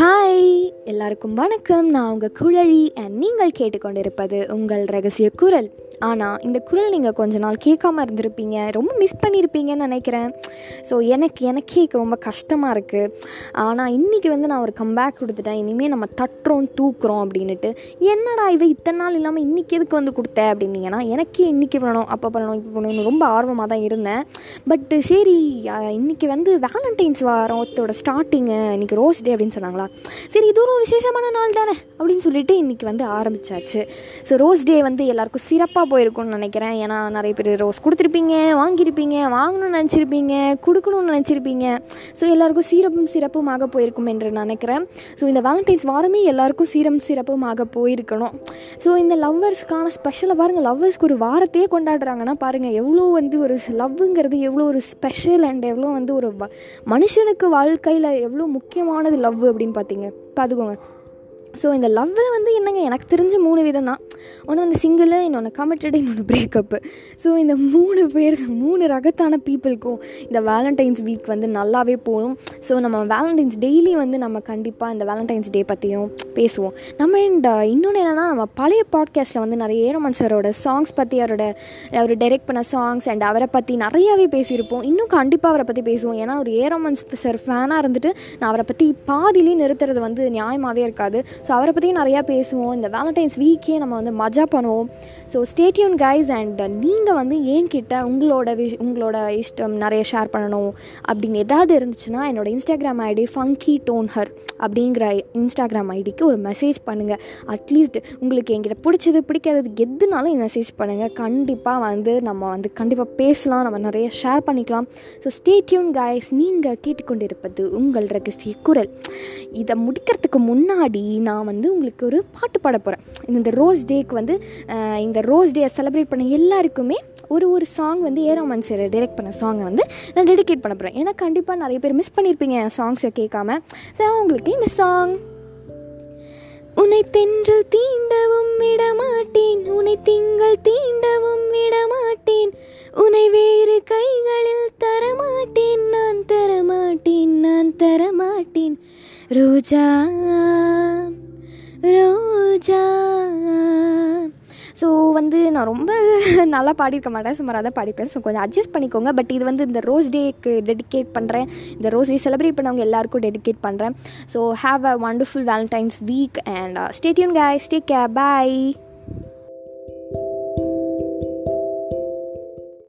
Hi எல்லாருக்கும் வணக்கம். நான் உங்கள் குழலி அண்ட் நீங்கள் கேட்டுக்கொண்டிருப்பது உங்கள் ரகசிய குரல். ஆனால் இந்த குரல் நீங்கள் கொஞ்ச நாள் கேட்காம இருந்திருப்பீங்க. ரொம்ப மிஸ் பண்ணியிருப்பீங்கன்னு நினைக்கிறேன். ஸோ எனக்கு எனக்கே ரொம்ப கஷ்டமாக இருக்குது ஆனால் இன்றைக்கி வந்து நான் ஒரு கம்பேக் கொடுத்துட்டேன். இனிமேல் நம்ம தட்டுறோம் தூக்குறோம் அப்படின்னுட்டு. என்னடா இவை இத்தனை நாள் இல்லாமல் இன்றைக்கி எதுக்கு வந்து கொடுத்த அப்படின்னீங்கன்னா எனக்கே இன்றைக்கி பண்ணணும் அப்போ பண்ணணும் இப்போ பண்ணணும் ரொம்ப ஆர்வமாக தான் இருந்தேன். பட்டு சரி இன்றைக்கி வந்து வேலண்டைன்ஸ் வாரத்தோட ஸ்டார்டிங்கு இன்றைக்கி ரோஸ் டே அப்படின்னு சொன்னாங்களா? சரி இது ஒரு விசேஷமான நாள் தானே அப்படின்னு சொல்லிட்டு இன்னைக்கு வந்து ஆரம்பித்தாச்சு ஸோ ரோஸ் டே வந்து எல்லாருக்கும் சிறப்பாக போயிருக்கும்னு நினைக்கிறேன். ஏன்னா நிறைய பேர் ரோஸ் கொடுத்துருப்பீங்க வாங்கியிருப்பீங்க வாங்கணும்னு நினச்சிருப்பீங்க கொடுக்கணும்னு நினச்சிருப்பீங்க. ஸோ எல்லாருக்கும் சீரப்பும் சிறப்புமாக போயிருக்கும் என்று நினைக்கிறேன். ஸோ இந்த வேலண்டைன்ஸ் வாரமே எல்லாருக்கும் சீரம் சிறப்புமாக போயிருக்கணும். ஸோ இந்த லவ்வர்ஸ்க்கான ஸ்பெஷலாக பாருங்கள் லவ்வர்ஸ்க்கு ஒரு வாரத்தையே கொண்டாடுறாங்கன்னா பாருங்கள் எவ்வளோ வந்து ஒரு லவ்வுங்கிறது எவ்வளோ ஒரு ஸ்பெஷல் அண்ட் எவ்வளோ வந்து ஒரு வ- மனுஷனுக்கு வாழ்க்கையில் எவ்வளோ முக்கியமானது லவ் அப்படின்னு பார்த்தீங்க. பார்த்துக்கோங்க. ஸோ இந்த லவ்வில் வந்து என்னங்க எனக்கு தெரிஞ்ச மூணு விதம் தான். ஒன்று வந்து சிங்கிள் இன்னொன்று கமிட்டடு இன்னொன்று பிரேக்கப்பு ஸோ இந்த மூணு பேர் மூணு ரகத்தான பீப்புளுக்கும் இந்த வேலண்டைன்ஸ் வீக் வந்து நல்லாவே போகும். ஸோ நம்ம வேலண்டைன்ஸ் டெய்லி வந்து நம்ம கண்டிப்பாக இந்த வேலண்டைன்ஸ் டே பற்றியும் பேசுவோம். நம்ம அண்ட் uh, இன்னொன்று என்னென்னா நம்ம பழைய பாட்காஸ்ட்டில் வந்து நிறைய ஏரோமன் சாரோட சாங்ஸ் பற்றி அவரோட அவர் டைரெக்ட் பண்ண சாங்ஸ் அண்ட் அவரை பற்றி நிறையாவே பேசியிருப்போம். இன்னும் கண்டிப்பாக அவரை பற்றி பேசுவோம். ஏன்னா ஒரு ஏரமன் சார் ஃபேனாக இருந்துட்டு நான் அவரை பற்றி பாதியிலே நிறுத்துறது வந்து நியாயமாகவே இருக்காது. ஸோ அவரை பற்றியும் நிறையா பேசுவோம். இந்த வேலண்டைன்ஸ் வீக்கே நம்ம வந்து மஜா பண்ணுவோம். ஸோ ஸ்டேட்யூன் கைஸ் அண்ட் நீங்கள் வந்து என்கிட்ட உங்களோட விஷ் உங்களோட இஷ்டம் நிறைய ஷேர் பண்ணணும்? அப்படின்னு ஏதாவது இருந்துச்சுன்னா என்னோடய இன்ஸ்டாகிராம் ஐடி ஃபங்கி டோன்ஹர் அப்படிங்கிற இன்ஸ்டாகிராம் ஐடிக்கு ஒரு மெசேஜ் பண்ணுங்கள் அட்லீஸ்ட் உங்களுக்கு என்கிட்ட பிடிச்சது பிடிக்காதது எதுனாலும் மெசேஜ் பண்ணுங்கள் கண்டிப்பாக வந்து நம்ம வந்து கண்டிப்பாக பேசலாம். நம்ம நிறைய ஷேர் பண்ணிக்கலாம். ஸோ ஸ்டேட்யூன் கைஸ் நீங்கள் கேட்டுக்கொண்டிருப்பது உங்கள் ரகசிய குரல். இதை முடிக்கிறதுக்கு முன்னாடி நான் நான் வந்து உங்களுக்கு ஒரு பாட்டு பாட போகிறேன் இந்த ரோஸ் டேக்கு வந்து இந்த ரோஸ் டே செலிப்ரேட் பண்ண எல்லாருக்குமே ஒரு ஒரு சாங் வந்து ஏரோமன் சார் டைரக்ட் பண்ண சாங்கை வந்து நான் டெடிகேட் பண்ண போகிறேன் ஏன்னா கண்டிப்பாக நிறைய பேர் மிஸ் பண்ணியிருப்பீங்க என் சாங்ஸை கேட்காம. ஸோ உங்களுக்கு இந்த சாங் உன்னை தென்றல் தீண்டவும் விடமாட்டேன். உன்னை திங்கள் தீண்டவும் விடமாட்டேன். உன்னை வேறு கைகளில் தரமாட்டேன். நான் தரமாட்டேன் நான் தரமாட்டேன். ரோஜா நான் ரொம்ப நல்லா பாடியிருக்க மாட்டேன். சுமாராக தான் பாடிப்பேன். ஸோ கொஞ்சம் அட்ஜஸ்ட் பண்ணிக்கோங்க. பட் இது வந்து இந்த ரோஸ் டேக்கு டெடிகேட் பண்ணுறேன் இந்த ரோஸ் டே செலிப்ரேட் பண்ணவங்க எல்லாருக்கும் டெடிகேட் பண்ணுறேன் so have a wonderful valentine's week and stay tuned guys stay K bye